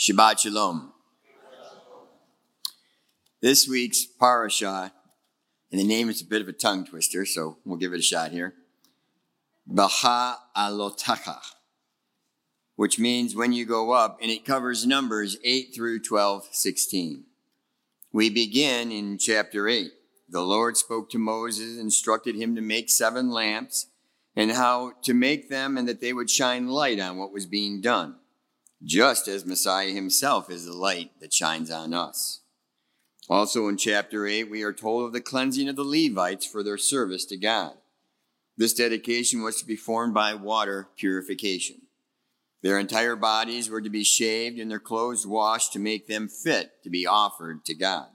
Shabbat Shalom. This week's parasha, and the name is a bit of a tongue twister, so we'll give it a shot here. Baha Alotacha, which means when you go up, and it covers numbers 8 through 12, 16. We begin in chapter 8. The Lord spoke to Moses, instructed him to make seven lamps, and how to make them, and that they would shine light on what was being done just as Messiah himself is the light that shines on us. Also in chapter 8, we are told of the cleansing of the Levites for their service to God. This dedication was to be formed by water purification. Their entire bodies were to be shaved and their clothes washed to make them fit to be offered to God.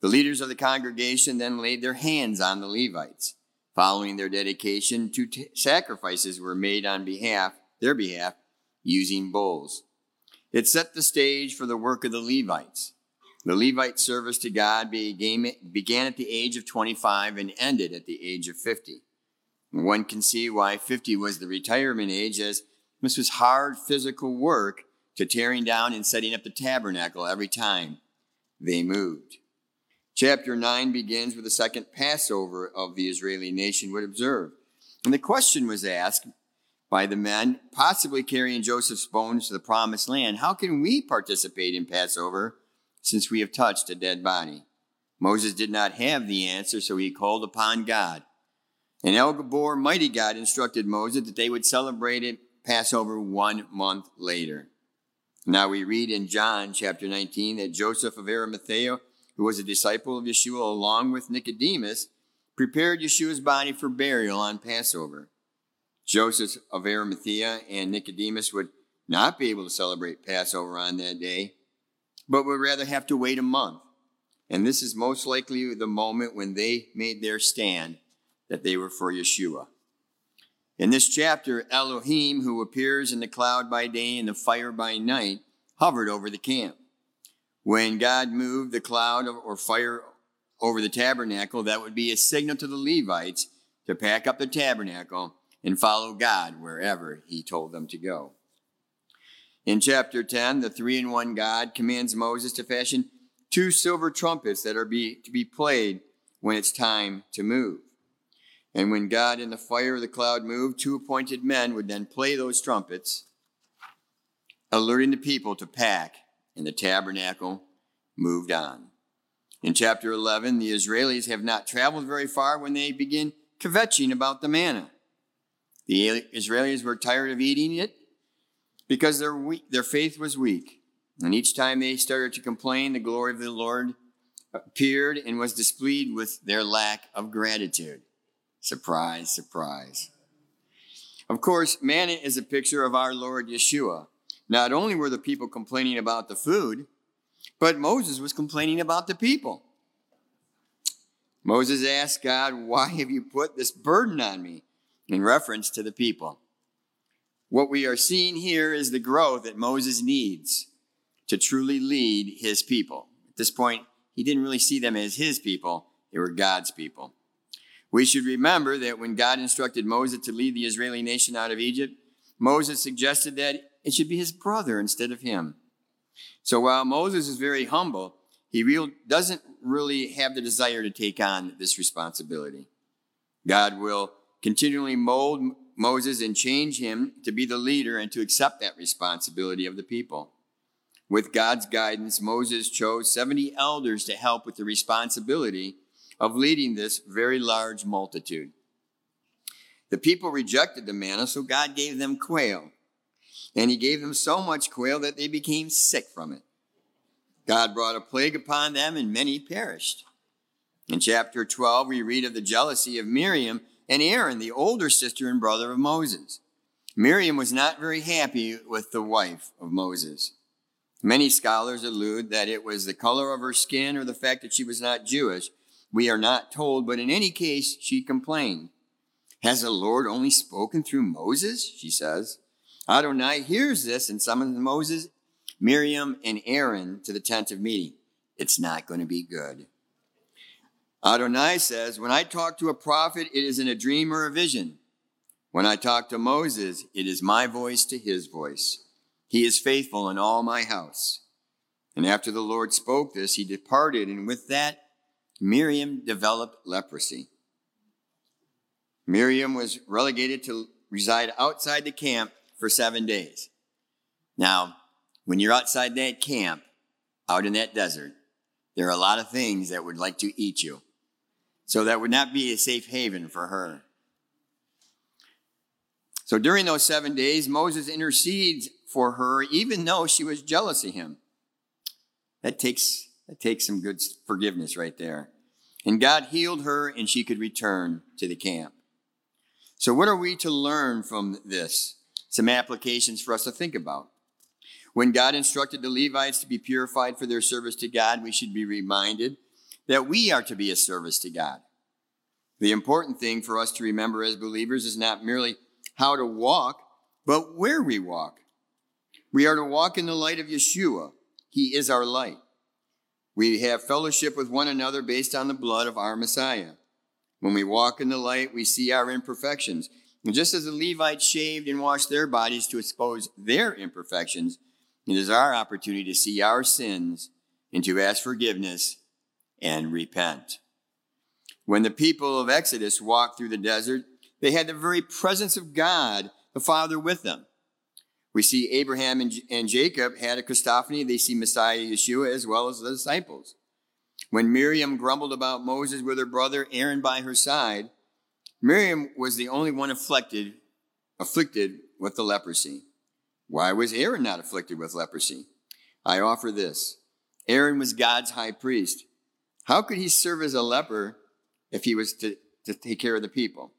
The leaders of the congregation then laid their hands on the Levites. Following their dedication, two t- sacrifices were made on behalf, their behalf, using bulls. It set the stage for the work of the Levites. The Levite service to God began at the age of 25 and ended at the age of 50. One can see why 50 was the retirement age, as this was hard physical work to tearing down and setting up the tabernacle every time they moved. Chapter 9 begins with the second Passover of the Israeli nation would observe. And the question was asked by the men, possibly carrying Joseph's bones to the promised land, how can we participate in Passover since we have touched a dead body? Moses did not have the answer, so he called upon God. And El Gibor, mighty God, instructed Moses that they would celebrate it Passover one month later. Now we read in John chapter 19 that Joseph of Arimathea, who was a disciple of Yeshua along with Nicodemus, prepared Yeshua's body for burial on Passover. Joseph of Arimathea and Nicodemus would not be able to celebrate Passover on that day, but would rather have to wait a month. And this is most likely the moment when they made their stand that they were for Yeshua. In this chapter, Elohim, who appears in the cloud by day and the fire by night, hovered over the camp. When God moved the cloud or fire over the tabernacle, that would be a signal to the Levites to pack up the tabernacle and follow God wherever he told them to go. In chapter 10, the three in one God commands Moses to fashion two silver trumpets that are be, to be played when it's time to move. And when God in the fire of the cloud moved, two appointed men would then play those trumpets, alerting the people to pack, and the tabernacle moved on. In chapter 11, the Israelis have not traveled very far when they begin kvetching about the manna. The Israelis were tired of eating it because their, weak, their faith was weak. And each time they started to complain, the glory of the Lord appeared and was displeased with their lack of gratitude. Surprise, surprise. Of course, manna is a picture of our Lord Yeshua. Not only were the people complaining about the food, but Moses was complaining about the people. Moses asked God, Why have you put this burden on me? In reference to the people. What we are seeing here is the growth that Moses needs to truly lead his people. At this point, he didn't really see them as his people, they were God's people. We should remember that when God instructed Moses to lead the Israeli nation out of Egypt, Moses suggested that it should be his brother instead of him. So while Moses is very humble, he real, doesn't really have the desire to take on this responsibility. God will continually mold Moses and change him to be the leader and to accept that responsibility of the people. With God's guidance, Moses chose 70 elders to help with the responsibility of leading this very large multitude. The people rejected the manna, so God gave them quail. And he gave them so much quail that they became sick from it. God brought a plague upon them, and many perished. In chapter 12, we read of the jealousy of Miriam and Aaron, the older sister and brother of Moses. Miriam was not very happy with the wife of Moses. Many scholars allude that it was the color of her skin or the fact that she was not Jewish. We are not told, but in any case, she complained. Has the Lord only spoken through Moses? She says. Adonai hears this and summons Moses, Miriam, and Aaron to the tent of meeting. It's not going to be good. Adonai says, When I talk to a prophet, it is in a dream or a vision. When I talk to Moses, it is my voice to his voice. He is faithful in all my house. And after the Lord spoke this, he departed, and with that, Miriam developed leprosy. Miriam was relegated to reside outside the camp for seven days. Now, when you're outside that camp, out in that desert, there are a lot of things that would like to eat you. So that would not be a safe haven for her. So during those seven days, Moses intercedes for her, even though she was jealous of him. That takes, that takes some good forgiveness right there. And God healed her, and she could return to the camp. So, what are we to learn from this? Some applications for us to think about. When God instructed the Levites to be purified for their service to God, we should be reminded that we are to be a service to God. The important thing for us to remember as believers is not merely how to walk, but where we walk. We are to walk in the light of Yeshua. He is our light. We have fellowship with one another based on the blood of our Messiah. When we walk in the light, we see our imperfections. And just as the Levites shaved and washed their bodies to expose their imperfections, it is our opportunity to see our sins and to ask forgiveness and repent. When the people of Exodus walked through the desert, they had the very presence of God, the Father, with them. We see Abraham and, and Jacob had a Christophany. They see Messiah Yeshua as well as the disciples. When Miriam grumbled about Moses with her brother Aaron by her side, Miriam was the only one afflicted, afflicted with the leprosy. Why was Aaron not afflicted with leprosy? I offer this. Aaron was God's high priest. How could he serve as a leper if he was to, to take care of the people?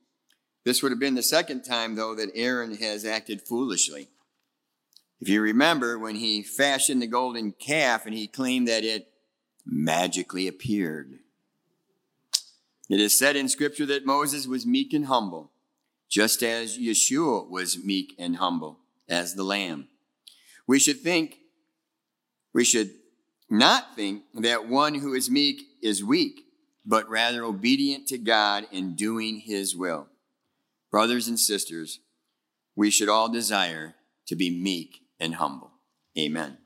This would have been the second time, though, that Aaron has acted foolishly. If you remember when he fashioned the golden calf and he claimed that it magically appeared. It is said in Scripture that Moses was meek and humble, just as Yeshua was meek and humble as the Lamb. We should think, we should not think that one who is meek is weak, but rather obedient to God in doing his will. Brothers and sisters, we should all desire to be meek and humble. Amen.